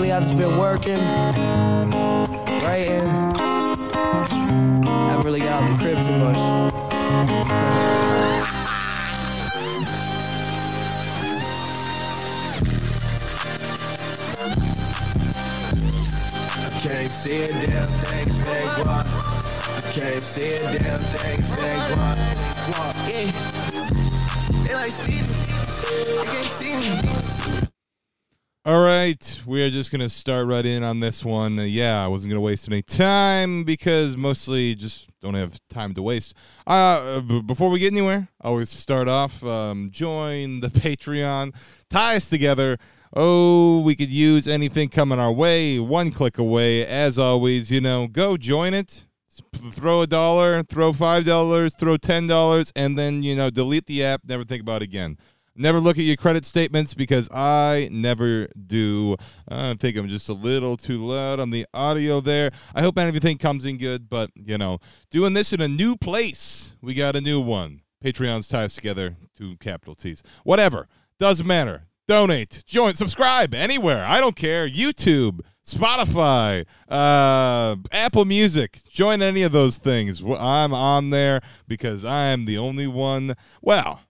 lately I've just been working, writing. Haven't really got out the crib too much. I can't see a damn thing they guap. I can't see a damn thing they guap. Guap, yeah. They like Steven. They can't see me. All right, we are just gonna start right in on this one. Uh, yeah, I wasn't gonna waste any time because mostly just don't have time to waste. Uh, b- before we get anywhere, I always start off. Um, join the Patreon, tie us together. Oh, we could use anything coming our way. One click away, as always. You know, go join it. Throw a dollar, throw five dollars, throw ten dollars, and then you know delete the app. Never think about it again. Never look at your credit statements because I never do. I think I'm just a little too loud on the audio there. I hope everything comes in good, but you know, doing this in a new place. We got a new one. Patreon's ties together, two capital T's. Whatever. Doesn't matter. Donate, join, subscribe anywhere. I don't care. YouTube, Spotify, uh, Apple Music. Join any of those things. I'm on there because I am the only one. Well,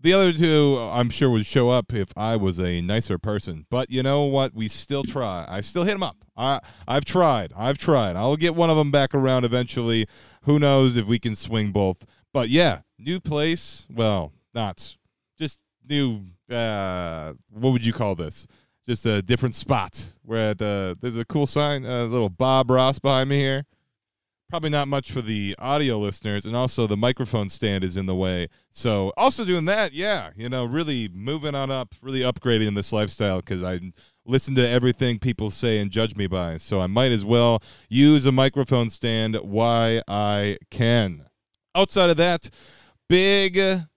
the other two, I'm sure, would show up if I was a nicer person. But you know what? We still try. I still hit them up. I, I've tried. I've tried. I'll get one of them back around eventually. Who knows if we can swing both? But yeah, new place. Well, not just new. Uh, what would you call this? Just a different spot. We're at. Uh, there's a cool sign. A little Bob Ross behind me here probably not much for the audio listeners and also the microphone stand is in the way. So also doing that yeah you know really moving on up really upgrading this lifestyle because i listen to everything people say and judge me by. So i might as well use a microphone stand why i can. Outside of that big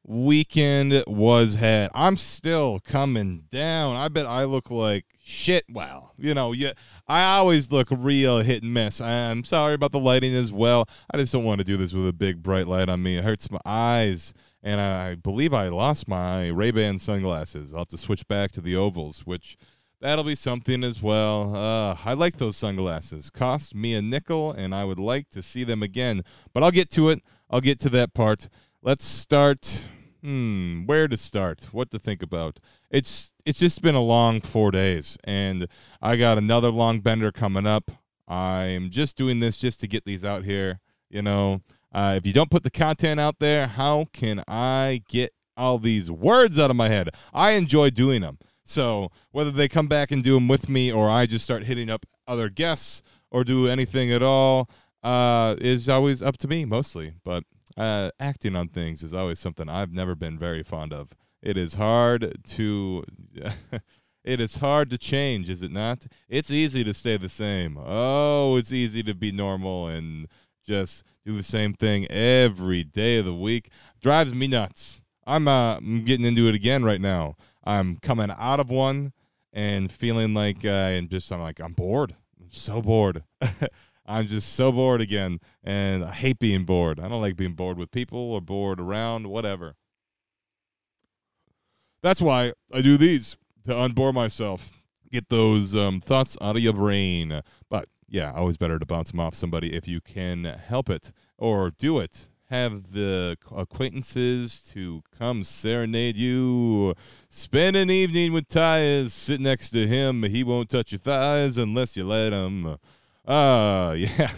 weekend was had i'm still coming down i bet i look like shit well you know yeah I always look real hit and miss. I'm sorry about the lighting as well. I just don't want to do this with a big bright light on me. It hurts my eyes, and I believe I lost my Ray-Ban sunglasses. I'll have to switch back to the ovals, which that'll be something as well. Uh, I like those sunglasses. Cost me a nickel, and I would like to see them again. But I'll get to it. I'll get to that part. Let's start. Hmm, where to start? What to think about? It's it's just been a long four days, and I got another long bender coming up. I'm just doing this just to get these out here. You know, uh, if you don't put the content out there, how can I get all these words out of my head? I enjoy doing them. So whether they come back and do them with me, or I just start hitting up other guests, or do anything at all, uh, is always up to me mostly. But uh, acting on things is always something I've never been very fond of. It is hard to it is hard to change, is it not? It's easy to stay the same. Oh, it's easy to be normal and just do the same thing every day of the week. Drives me nuts. I'm uh getting into it again right now. I'm coming out of one and feeling like uh, and just I'm like I'm bored. I'm so bored. I'm just so bored again, and I hate being bored. I don't like being bored with people or bored around, whatever. That's why I do these to unbore myself, get those um, thoughts out of your brain. But yeah, always better to bounce them off somebody if you can help it or do it. Have the acquaintances to come serenade you. Spend an evening with Tyus. Sit next to him. He won't touch your thighs unless you let him. Uh, yeah.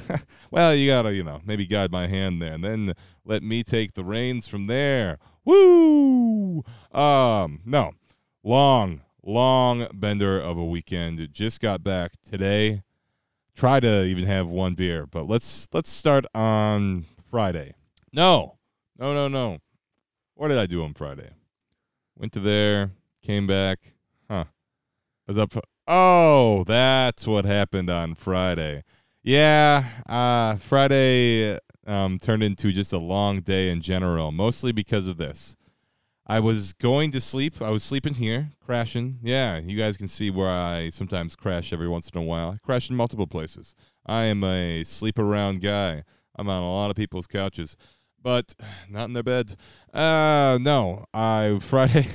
well, you gotta, you know, maybe guide my hand there, and then let me take the reins from there. Woo! Um, no, long, long bender of a weekend. Just got back today. Try to even have one beer, but let's let's start on Friday. No, no, no, no. What did I do on Friday? Went to there, came back. Huh. I was up. Oh, that's what happened on Friday. Yeah, uh, Friday um, turned into just a long day in general, mostly because of this. I was going to sleep. I was sleeping here, crashing. Yeah, you guys can see where I sometimes crash every once in a while. I crash in multiple places. I am a sleep around guy. I'm on a lot of people's couches, but not in their beds. Uh, no, I Friday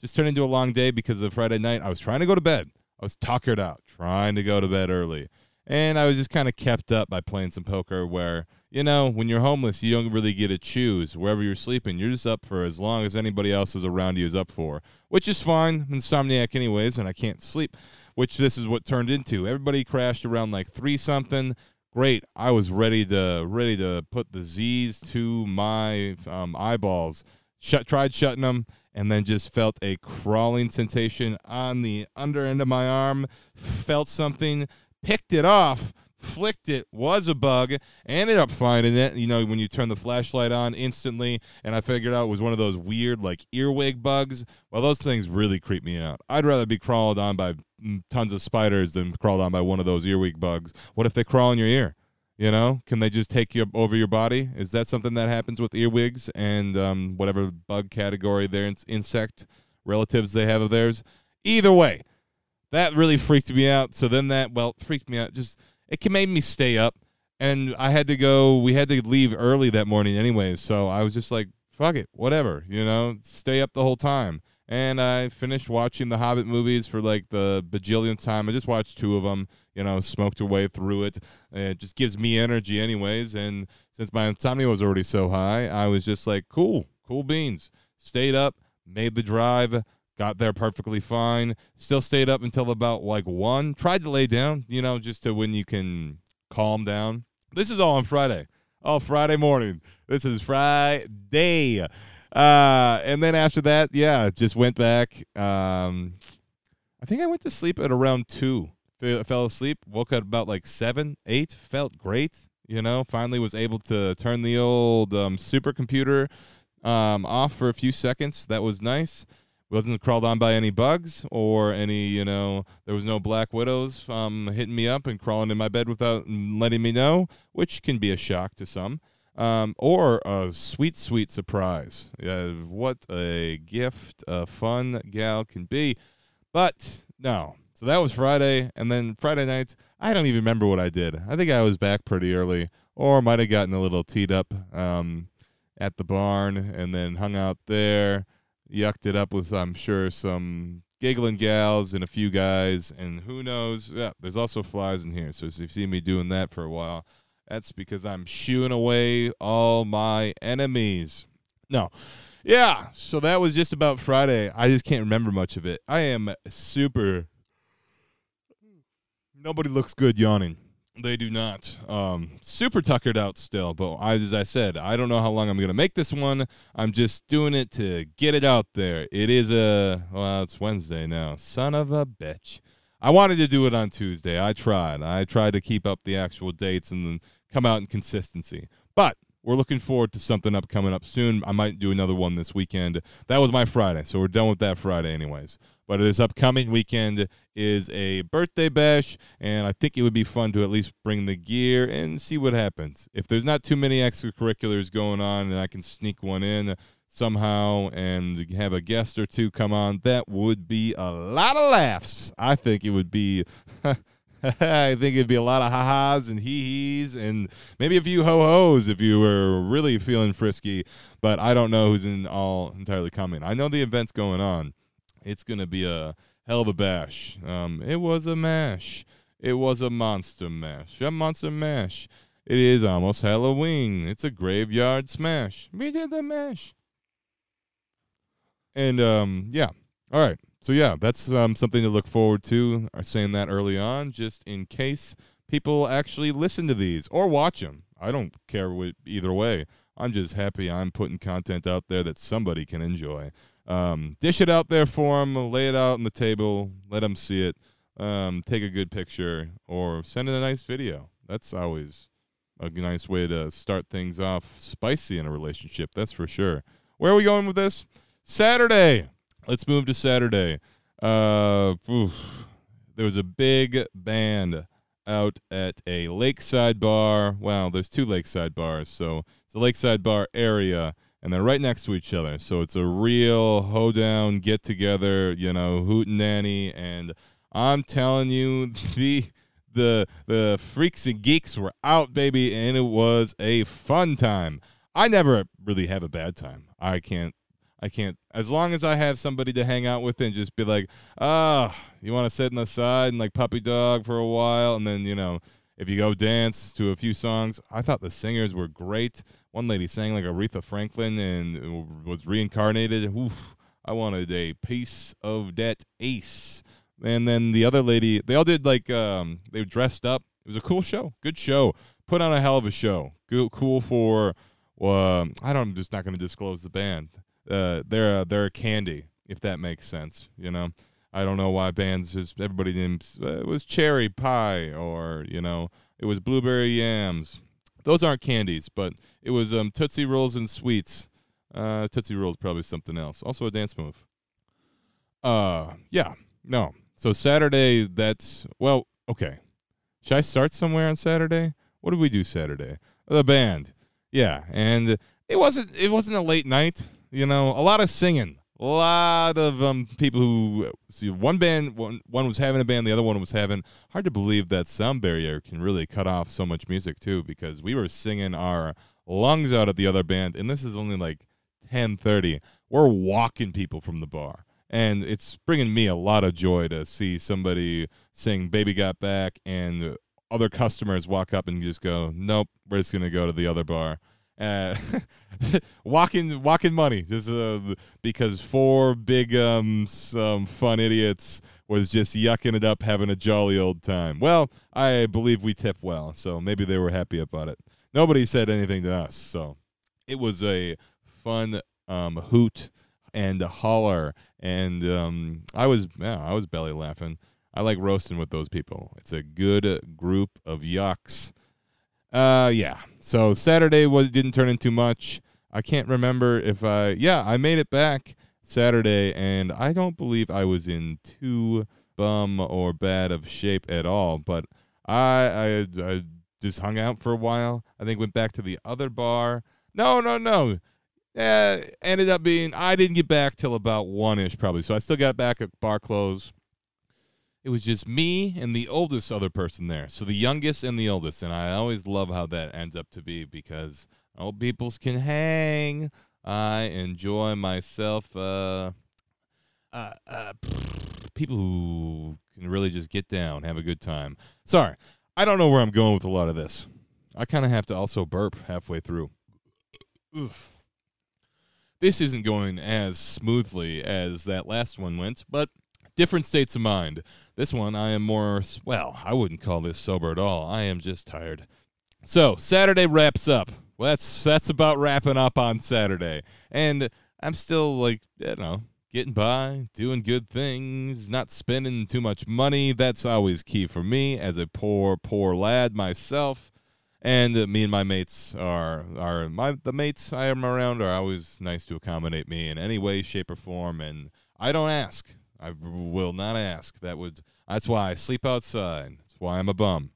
just turned into a long day because of Friday night. I was trying to go to bed. I was tuckered out, trying to go to bed early. And I was just kind of kept up by playing some poker where, you know, when you're homeless, you don't really get to choose wherever you're sleeping. You're just up for as long as anybody else is around you is up for, which is fine. I'm insomniac, anyways, and I can't sleep, which this is what turned into. Everybody crashed around like three something. Great. I was ready to ready to put the Z's to my um, eyeballs. Shut, tried shutting them, and then just felt a crawling sensation on the under end of my arm. Felt something picked it off, flicked it, was a bug, ended up finding it. You know, when you turn the flashlight on instantly, and I figured out it was one of those weird, like earwig bugs. Well, those things really creep me out. I'd rather be crawled on by mm, tons of spiders than crawled on by one of those earwig bugs. What if they crawl in your ear? You know, can they just take you over your body? Is that something that happens with earwigs and um, whatever bug category their in- insect relatives they have of theirs? Either way, that really freaked me out. So then that, well, freaked me out. Just, it made me stay up. And I had to go, we had to leave early that morning anyways. So I was just like, fuck it, whatever, you know, stay up the whole time. And I finished watching the Hobbit movies for like the bajillionth time. I just watched two of them, you know, smoked away through it. It just gives me energy, anyways. And since my insomnia was already so high, I was just like, cool, cool beans. Stayed up, made the drive, got there perfectly fine. Still stayed up until about like one. Tried to lay down, you know, just to when you can calm down. This is all on Friday. All Friday morning. This is Friday. Uh, and then after that, yeah, just went back. Um, I think I went to sleep at around two. Fe- fell asleep. Woke up about like seven, eight. Felt great. You know, finally was able to turn the old um, supercomputer um, off for a few seconds. That was nice. Wasn't crawled on by any bugs or any, you know, there was no black widows um, hitting me up and crawling in my bed without letting me know, which can be a shock to some um, or a sweet, sweet surprise. Yeah, what a gift a fun gal can be. But no. So that was Friday. And then Friday night, I don't even remember what I did. I think I was back pretty early or might have gotten a little teed up um, at the barn and then hung out there, yucked it up with, I'm sure, some giggling gals and a few guys. And who knows? Yeah, there's also flies in here. So if you see me doing that for a while, that's because I'm shooing away all my enemies. No. Yeah, so that was just about Friday. I just can't remember much of it. I am super. Nobody looks good yawning. They do not. Um, super tuckered out still, but I, as I said, I don't know how long I'm going to make this one. I'm just doing it to get it out there. It is a, well, it's Wednesday now. Son of a bitch. I wanted to do it on Tuesday. I tried. I tried to keep up the actual dates and come out in consistency. But we're looking forward to something up coming up soon. I might do another one this weekend. That was my Friday, so we're done with that Friday, anyways. But this upcoming weekend is a birthday bash, and I think it would be fun to at least bring the gear and see what happens. If there's not too many extracurriculars going on, and I can sneak one in somehow and have a guest or two come on, that would be a lot of laughs. I think it would be. I think it'd be a lot of ha-has and hee-hees and maybe a few ho-hos if you were really feeling frisky. But I don't know who's in all entirely coming. I know the event's going on. It's going to be a hell of a bash. Um, it was a mash. It was a monster mash. A monster mash. It is almost Halloween. It's a graveyard smash. We did the mash. And um, yeah. All right. So yeah, that's um, something to look forward to. I'm saying that early on, just in case people actually listen to these or watch them. I don't care either way. I'm just happy I'm putting content out there that somebody can enjoy. Um, dish it out there for them, lay it out on the table, let them see it, um, take a good picture, or send in a nice video. That's always a nice way to start things off spicy in a relationship. That's for sure. Where are we going with this? Saturday. Let's move to Saturday. Uh, oof. there was a big band out at a lakeside bar. Wow, there's two lakeside bars, so it's a lakeside bar area, and they're right next to each other. So it's a real hoedown get together, you know, hoot and nanny. And I'm telling you, the the the freaks and geeks were out, baby, and it was a fun time. I never really have a bad time. I can't I can't. As long as I have somebody to hang out with and just be like, ah, you want to sit in the side and like puppy dog for a while, and then you know, if you go dance to a few songs, I thought the singers were great. One lady sang like Aretha Franklin and was reincarnated. Oof, I wanted a piece of that ace. And then the other lady, they all did like um, they dressed up. It was a cool show, good show. Put on a hell of a show. Cool for. Well, I don't. I'm just not going to disclose the band. Uh, they're they're a candy, if that makes sense. You know, I don't know why bands just everybody names uh, it was cherry pie or you know it was blueberry yams. Those aren't candies, but it was um, Tootsie Rolls and sweets. Uh, Tootsie Rolls probably something else. Also a dance move. Uh, yeah, no. So Saturday, that's well, okay. Should I start somewhere on Saturday? What did we do Saturday? The band, yeah, and it wasn't it wasn't a late night. You know, a lot of singing, a lot of um people who see one band one one was having a band, the other one was having. Hard to believe that sound barrier can really cut off so much music too, because we were singing our lungs out at the other band, and this is only like ten thirty. We're walking people from the bar and it's bringing me a lot of joy to see somebody sing "Baby Got Back" and other customers walk up and just go, "Nope, we're just gonna go to the other bar." Uh, walking, walking money, just uh, because four big um some fun idiots was just yucking it up, having a jolly old time. Well, I believe we tip well, so maybe they were happy about it. Nobody said anything to us, so it was a fun um hoot and a holler and um, I was yeah, I was belly laughing. I like roasting with those people. It's a good uh, group of yucks. Uh, yeah. So Saturday was didn't turn into much. I can't remember if I yeah I made it back Saturday, and I don't believe I was in too bum or bad of shape at all. But I I, I just hung out for a while. I think went back to the other bar. No, no, no uh, ended up being I didn't get back till about one ish probably. So I still got back at bar close. It was just me and the oldest other person there. So the youngest and the oldest, and I always love how that ends up to be because old peoples can hang. I enjoy myself. Uh, uh, uh, people who can really just get down, have a good time. Sorry, I don't know where I'm going with a lot of this. I kind of have to also burp halfway through. Oof this isn't going as smoothly as that last one went, but different states of mind. This one, I am more, well, I wouldn't call this sober at all. I am just tired. So, Saturday wraps up. Well, that's that's about wrapping up on Saturday. And I'm still like, you know, getting by, doing good things, not spending too much money. That's always key for me as a poor, poor lad myself and uh, me and my mates are are my the mates I am around are always nice to accommodate me in any way, shape, or form, and I don't ask. I will not ask. That would that's why I sleep outside. That's why I'm a bum.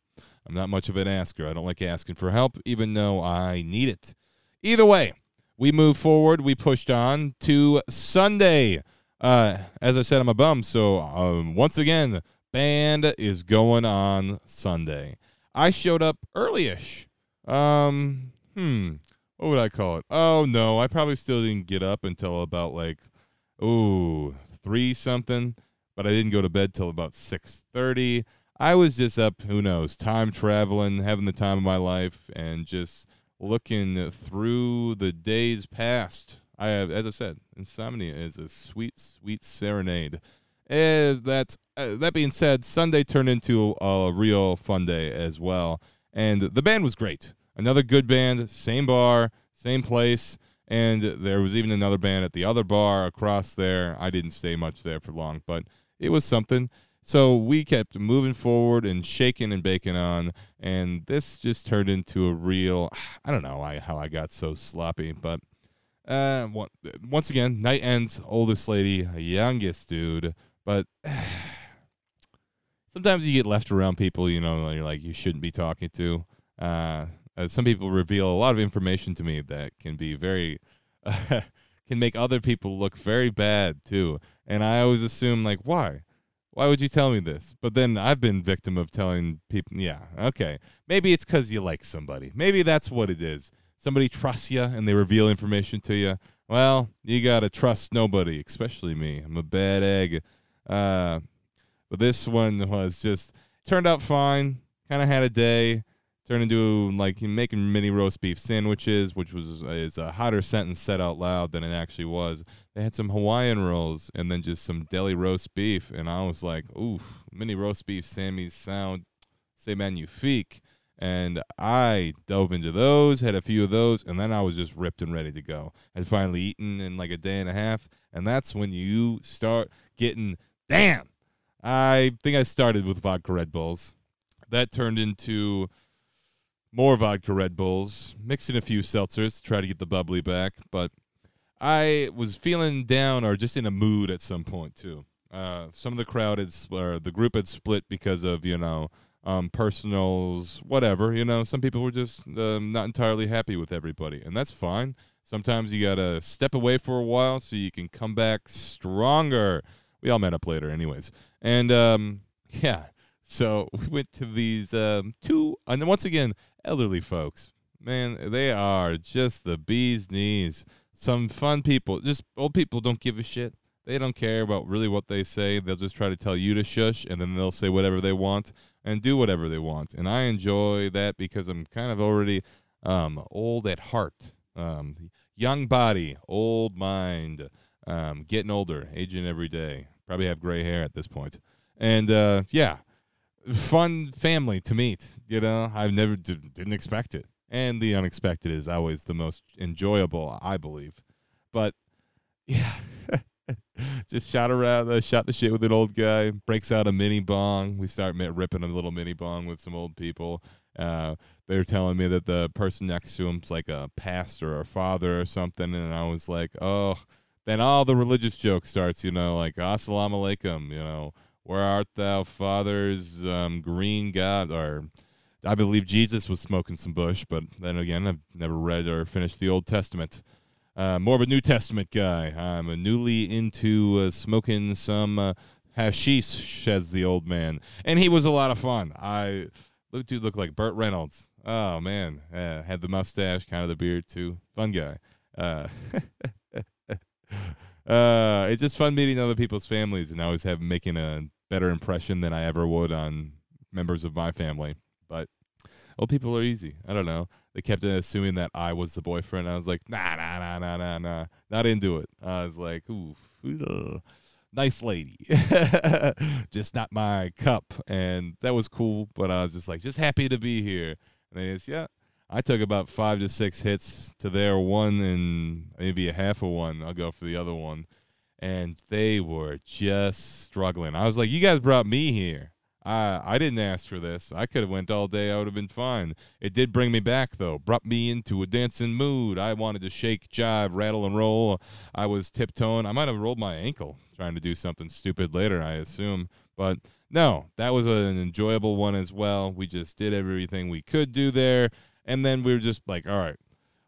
I'm not much of an asker. I don't like asking for help, even though I need it. Either way, we move forward. We pushed on to Sunday. Uh, as I said, I'm a bum. So um, once again, band is going on Sunday. I showed up early-ish. Um, hmm, what would I call it? Oh no, I probably still didn't get up until about like, ooh, three something. But I didn't go to bed till about six thirty. I was just up, who knows, time traveling, having the time of my life, and just looking through the days past. I have, as I said, insomnia is a sweet, sweet serenade. And that's uh, that being said, Sunday turned into a real fun day as well, and the band was great. Another good band, same bar, same place, and there was even another band at the other bar across there. I didn't stay much there for long, but it was something. So we kept moving forward and shaking and baking on, and this just turned into a real. I don't know how I got so sloppy, but uh, once again, night ends, oldest lady, youngest dude but sometimes you get left around people, you know, you're like you shouldn't be talking to. Uh, uh, some people reveal a lot of information to me that can be very can make other people look very bad too. And I always assume like, why? Why would you tell me this? But then I've been victim of telling people, yeah, okay, maybe it's because you like somebody. Maybe that's what it is. Somebody trusts you and they reveal information to you. Well, you gotta trust nobody, especially me. I'm a bad egg. Uh, but this one was just turned out fine. Kind of had a day. Turned into like making mini roast beef sandwiches, which was is a hotter sentence said out loud than it actually was. They had some Hawaiian rolls and then just some deli roast beef, and I was like, "Oof, mini roast beef Sammy's sound, c'est magnifique." And I dove into those, had a few of those, and then I was just ripped and ready to go. I'd finally eaten in like a day and a half, and that's when you start getting damn. I think I started with vodka Red Bulls. That turned into more vodka Red Bulls, mixing a few seltzers to try to get the bubbly back. But I was feeling down or just in a mood at some point too. Uh, some of the crowd had, or the group had split because of you know um, personals, whatever. You know, some people were just um, not entirely happy with everybody, and that's fine. Sometimes you gotta step away for a while so you can come back stronger. We all met up later, anyways, and um, yeah. So we went to these um, two, and then once again, elderly folks. Man, they are just the bee's knees. Some fun people. Just old people don't give a shit. They don't care about really what they say. They'll just try to tell you to shush, and then they'll say whatever they want and do whatever they want. And I enjoy that because I'm kind of already um, old at heart. Um, young body, old mind, um, getting older, aging every day. Probably have gray hair at this point. And uh, yeah, fun family to meet. You know, I've never did, didn't expect it, and the unexpected is always the most enjoyable, I believe. But yeah, just shot around, uh, shot the shit with an old guy. Breaks out a mini bong. We start ripping a little mini bong with some old people. Uh, they were telling me that the person next to him's like a pastor or father or something, and I was like, oh. Then all the religious joke starts, you know, like assalamu alaikum, you know, where art thou, father's um, green God? Or I believe Jesus was smoking some bush, but then again, I've never read or finished the Old Testament. Uh, more of a New Testament guy. I'm a newly into uh, smoking some uh, hashish, says the old man, and he was a lot of fun. I look, dude, looked like Burt Reynolds. Oh man, uh, had the mustache, kind of the beard too. Fun guy. Uh, it's just fun meeting other people's families and always have making a better impression than I ever would on members of my family. But old people are easy. I don't know. They kept assuming that I was the boyfriend. I was like, nah, nah, nah, nah, nah, nah, not into it. I was like, ooh, nice lady, just not my cup, and that was cool. But I was just like, just happy to be here. And just, yeah, I took about five to six hits to their one and maybe a half of one. I'll go for the other one. And they were just struggling. I was like, you guys brought me here. I I didn't ask for this. I could have went all day. I would have been fine. It did bring me back though. Brought me into a dancing mood. I wanted to shake, jive, rattle, and roll. I was tiptoeing. I might have rolled my ankle trying to do something stupid later. I assume, but no, that was an enjoyable one as well. We just did everything we could do there. And then we were just like, all right.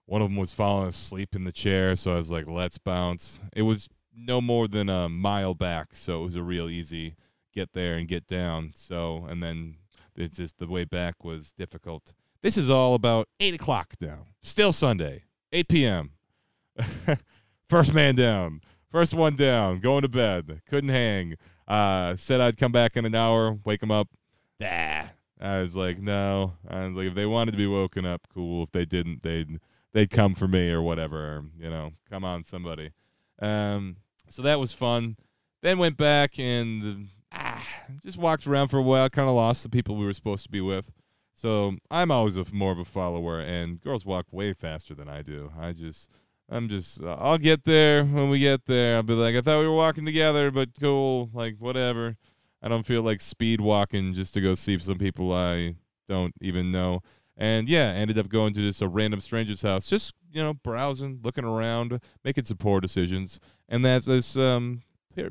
One of them was falling asleep in the chair, so I was like, let's bounce. It was no more than a mile back, so it was a real easy get there and get down. So, and then it's just the way back was difficult. This is all about eight o'clock now. Still Sunday, 8 p.m. First man down. First one down. Going to bed. Couldn't hang. Uh, said I'd come back in an hour. Wake him up. Dah. I was like, no. I was like, if they wanted to be woken up, cool. If they didn't, they'd they'd come for me or whatever. you know, come on, somebody. Um, so that was fun. Then went back and ah, just walked around for a while. Kind of lost the people we were supposed to be with. So I'm always a, more of a follower, and girls walk way faster than I do. I just, I'm just, uh, I'll get there when we get there. I'll be like, I thought we were walking together, but cool, like whatever. I don't feel like speed walking just to go see some people I don't even know. And yeah, ended up going to just a random stranger's house, just you know, browsing, looking around, making some poor decisions. And that's this um,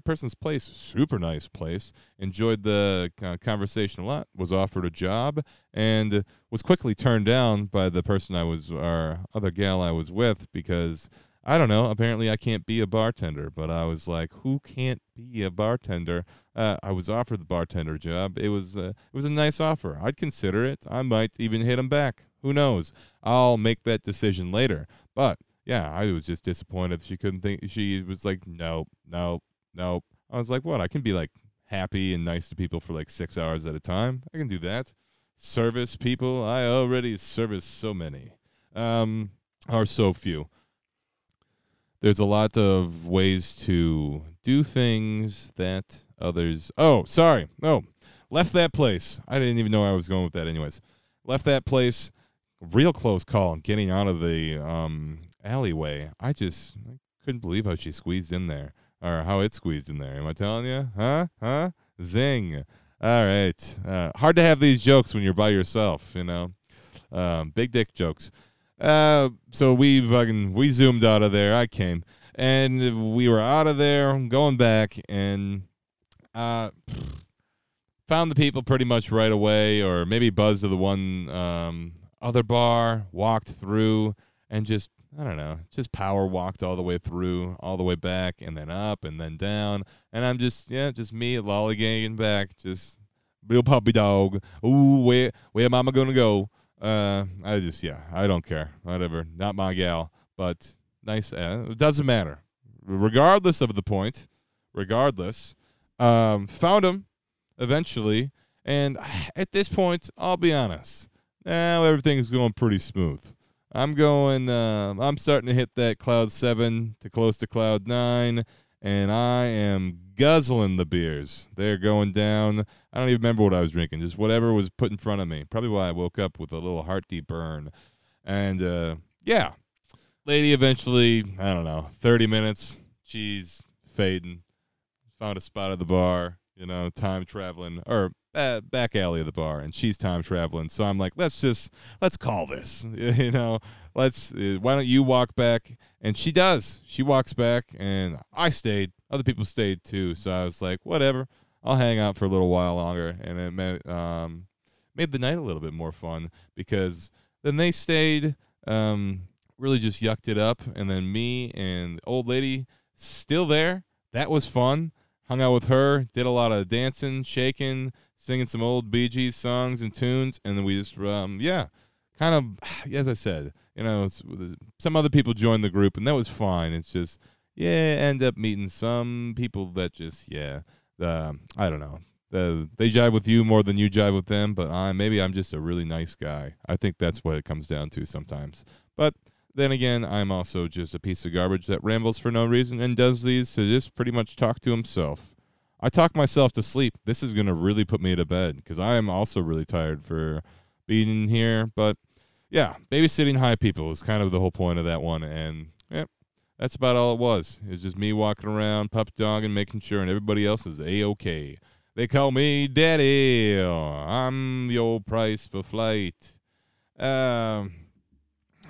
person's place, super nice place. Enjoyed the conversation a lot. Was offered a job and was quickly turned down by the person I was, our other gal I was with, because I don't know. Apparently, I can't be a bartender, but I was like, who can't be a bartender? Uh, I was offered the bartender job. It was uh, it was a nice offer. I'd consider it. I might even hit him back. Who knows? I'll make that decision later. But yeah, I was just disappointed she couldn't think. She was like, nope, nope, nope. I was like, what? I can be like happy and nice to people for like six hours at a time. I can do that. Service people, I already service so many, um, or so few. There's a lot of ways to do things that others. Oh, sorry. Oh, left that place. I didn't even know I was going with that. Anyways, left that place. Real close call getting out of the um, alleyway. I just I couldn't believe how she squeezed in there, or how it squeezed in there. Am I telling you? Huh? Huh? Zing. All right. Uh, hard to have these jokes when you're by yourself, you know. Um, big dick jokes. Uh, so we fucking we zoomed out of there. I came and we were out of there, going back, and uh, found the people pretty much right away, or maybe buzzed to the one um, other bar, walked through, and just I don't know, just power walked all the way through, all the way back, and then up, and then down, and I'm just yeah, just me lollygagging back, just real puppy dog. Ooh, where where am I gonna go? Uh, I just yeah, I don't care, whatever, not my gal, but nice. Uh, it doesn't matter, regardless of the point, regardless. Um, found him eventually, and at this point, I'll be honest. Now everything's going pretty smooth. I'm going. Uh, I'm starting to hit that cloud seven to close to cloud nine, and I am guzzling the beers. They're going down. I don't even remember what I was drinking. Just whatever was put in front of me. Probably why I woke up with a little heart deep burn. And uh, yeah, lady eventually. I don't know. Thirty minutes. She's fading. Found a spot at the bar. You know, time traveling or uh, back alley of the bar, and she's time traveling. So I'm like, let's just let's call this. You know, let's. Uh, why don't you walk back? And she does. She walks back, and I stayed. Other people stayed too. So I was like, whatever. I'll hang out for a little while longer, and it made um, made the night a little bit more fun because then they stayed. Um, really just yucked it up, and then me and the old lady still there. That was fun. Hung out with her, did a lot of dancing, shaking, singing some old Bee Gees songs and tunes, and then we just, um, yeah, kind of, as I said, you know, some other people joined the group, and that was fine. It's just, yeah, end up meeting some people that just, yeah, uh, I don't know. Uh, they jive with you more than you jive with them, but I maybe I'm just a really nice guy. I think that's what it comes down to sometimes. But then again, I'm also just a piece of garbage that rambles for no reason and does these to just pretty much talk to himself. I talk myself to sleep. This is going to really put me to bed because I am also really tired for being here. But yeah, babysitting high people is kind of the whole point of that one. And yeah, that's about all it was. It's just me walking around, pup dog, and making sure and everybody else is a okay. They call me Daddy. I'm your price for flight. Um,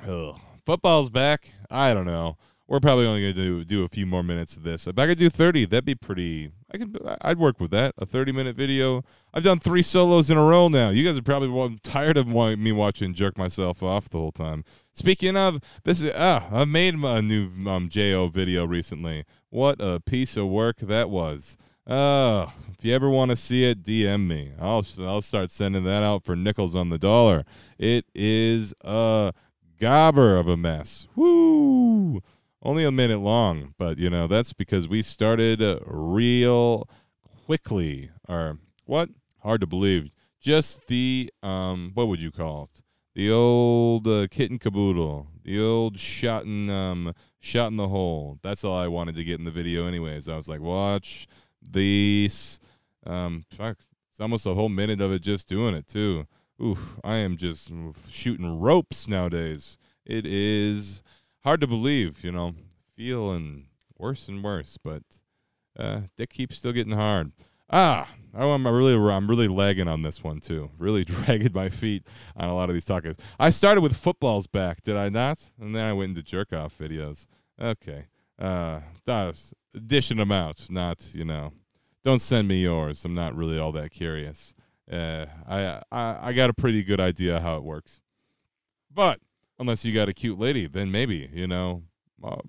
ugh football's back. I don't know. We're probably only going to do do a few more minutes of this. If I could do 30, that'd be pretty. I could. I'd work with that. A 30 minute video. I've done three solos in a row now. You guys are probably tired of me watching jerk myself off the whole time. Speaking of, this is ah, I made a new um, Jo video recently. What a piece of work that was. Uh, if you ever want to see it, DM me. I'll I'll start sending that out for nickels on the dollar. It is a gobber of a mess. Woo! Only a minute long, but you know, that's because we started uh, real quickly. Or what? Hard to believe. Just the um what would you call it? The old uh, kitten caboodle. The old shot in um shot in the hole. That's all I wanted to get in the video anyways. I was like, watch these um fuck, it's almost a whole minute of it just doing it too. Oof, I am just shooting ropes nowadays. It is hard to believe, you know, feeling worse and worse, but uh, dick keeps still getting hard. Ah, oh, I'm really, I'm really lagging on this one too. Really dragging my feet on a lot of these talkers. I started with footballs back, did I not? And then I went into jerk off videos. Okay, uh, dishing them out. Not, you know, don't send me yours. I'm not really all that curious. Uh, I, I I got a pretty good idea how it works, but unless you got a cute lady, then maybe you know, uh,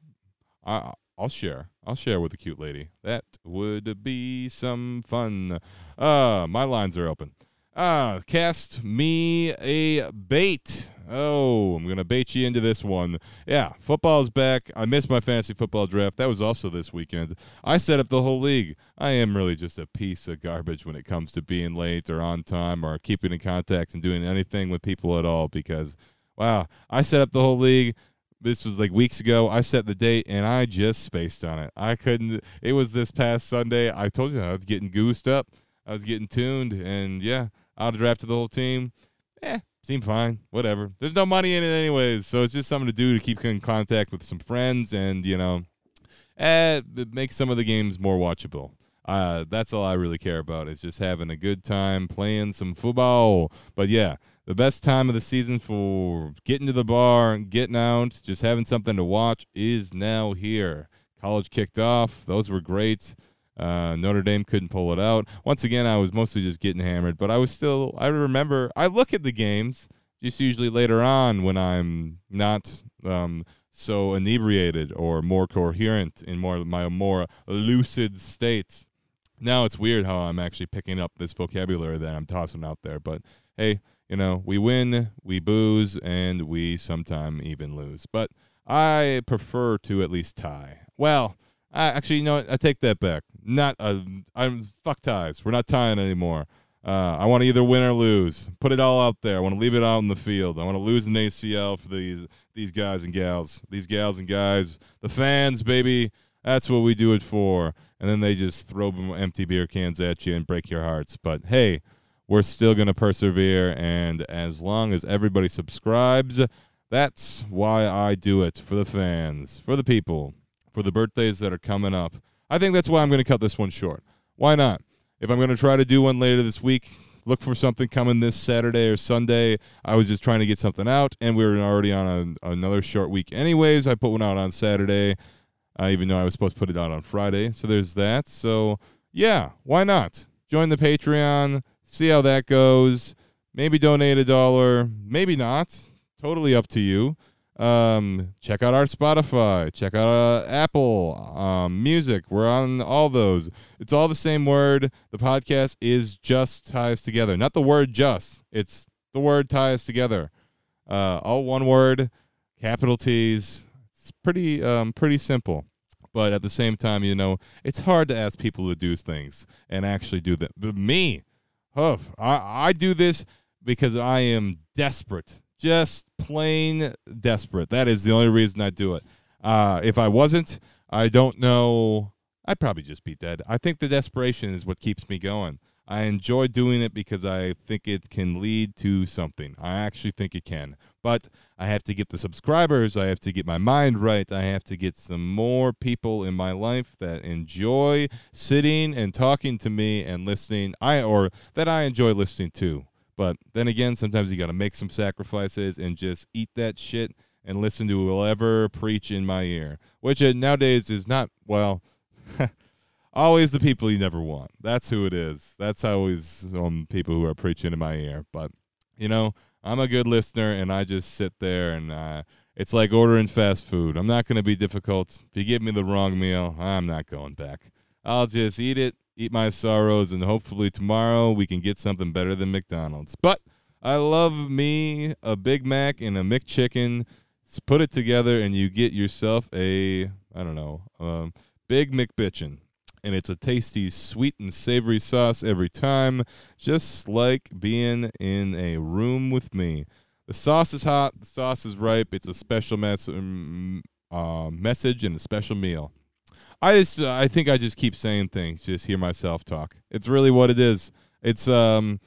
I I'll share. I'll share with a cute lady. That would be some fun. Uh, my lines are open. Uh, cast me a bait. Oh, I'm gonna bait you into this one. Yeah, football's back. I missed my fantasy football draft. That was also this weekend. I set up the whole league. I am really just a piece of garbage when it comes to being late or on time or keeping in contact and doing anything with people at all because wow, I set up the whole league this was like weeks ago. I set the date and I just spaced on it. I couldn't. It was this past Sunday. I told you I was getting goosed up. I was getting tuned, and yeah, I drafted the whole team. Eh, seemed fine. Whatever. There's no money in it anyways, so it's just something to do to keep in contact with some friends, and you know, eh, it makes some of the games more watchable. Uh, that's all I really care about is just having a good time playing some football. But yeah, the best time of the season for getting to the bar, getting out, just having something to watch is now here. College kicked off; those were great. Uh, Notre Dame couldn't pull it out. Once again, I was mostly just getting hammered, but I was still. I remember. I look at the games just usually later on when I'm not um, so inebriated or more coherent in more my more lucid state. Now it's weird how I'm actually picking up this vocabulary that I'm tossing out there, but hey, you know, we win, we booze, and we sometime even lose. But I prefer to at least tie. Well, I, actually, you know? I take that back. Not uh, I'm fuck ties. We're not tying anymore. Uh, I want to either win or lose. Put it all out there. I want to leave it out in the field. I want to lose an ACL for these these guys and gals, these gals and guys, the fans, baby. That's what we do it for. And then they just throw empty beer cans at you and break your hearts. But hey, we're still going to persevere. And as long as everybody subscribes, that's why I do it for the fans, for the people, for the birthdays that are coming up. I think that's why I'm going to cut this one short. Why not? If I'm going to try to do one later this week, look for something coming this Saturday or Sunday. I was just trying to get something out, and we were already on a, another short week, anyways. I put one out on Saturday, uh, even though I was supposed to put it out on Friday. So there's that. So yeah, why not? Join the Patreon see how that goes. Maybe donate a dollar, maybe not. Totally up to you. Um, check out our Spotify. Check out uh, Apple um, Music. We're on all those. It's all the same word. The podcast is just ties together, not the word just. It's the word ties together. Uh, all one word, capital T's. Pretty um, pretty simple but at the same time, you know, it's hard to ask people to do things and actually do them. But me, Oh, I, I do this because I am desperate, just plain desperate. That is the only reason I do it. Uh, if I wasn't, I don't know. I'd probably just be dead. I think the desperation is what keeps me going. I enjoy doing it because I think it can lead to something. I actually think it can. But I have to get the subscribers. I have to get my mind right. I have to get some more people in my life that enjoy sitting and talking to me and listening. I or that I enjoy listening to. But then again, sometimes you got to make some sacrifices and just eat that shit and listen to whoever preach in my ear, which nowadays is not well. always the people you never want. That's who it is. That's always um people who are preaching in my ear. But you know, I'm a good listener, and I just sit there and uh, it's like ordering fast food. I'm not going to be difficult. If you give me the wrong meal, I'm not going back. I'll just eat it, eat my sorrows, and hopefully tomorrow we can get something better than McDonald's. But I love me a Big Mac and a McChicken. Put it together, and you get yourself a I don't know, um, Big McBitchin and it's a tasty, sweet and savory sauce every time, just like being in a room with me. The sauce is hot, the sauce is ripe. It's a special mes- um, uh, message and a special meal. I just, uh, I think I just keep saying things, just hear myself talk. It's really what it is. It's um,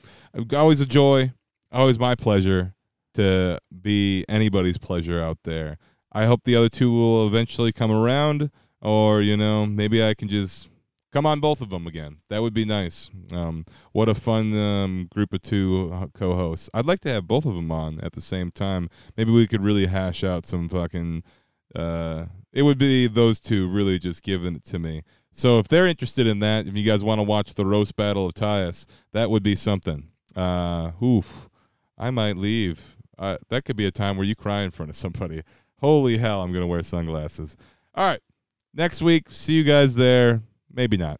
always a joy, always my pleasure to be anybody's pleasure out there. I hope the other two will eventually come around, or you know, maybe I can just come on both of them again. That would be nice. Um, what a fun um, group of two uh, co-hosts. I'd like to have both of them on at the same time. Maybe we could really hash out some fucking. Uh, it would be those two really just giving it to me. So if they're interested in that, if you guys want to watch the roast battle of Tyus, that would be something. Uh, oof, I might leave. Uh, that could be a time where you cry in front of somebody. Holy hell, I'm gonna wear sunglasses. All right, next week, see you guys there. Maybe not.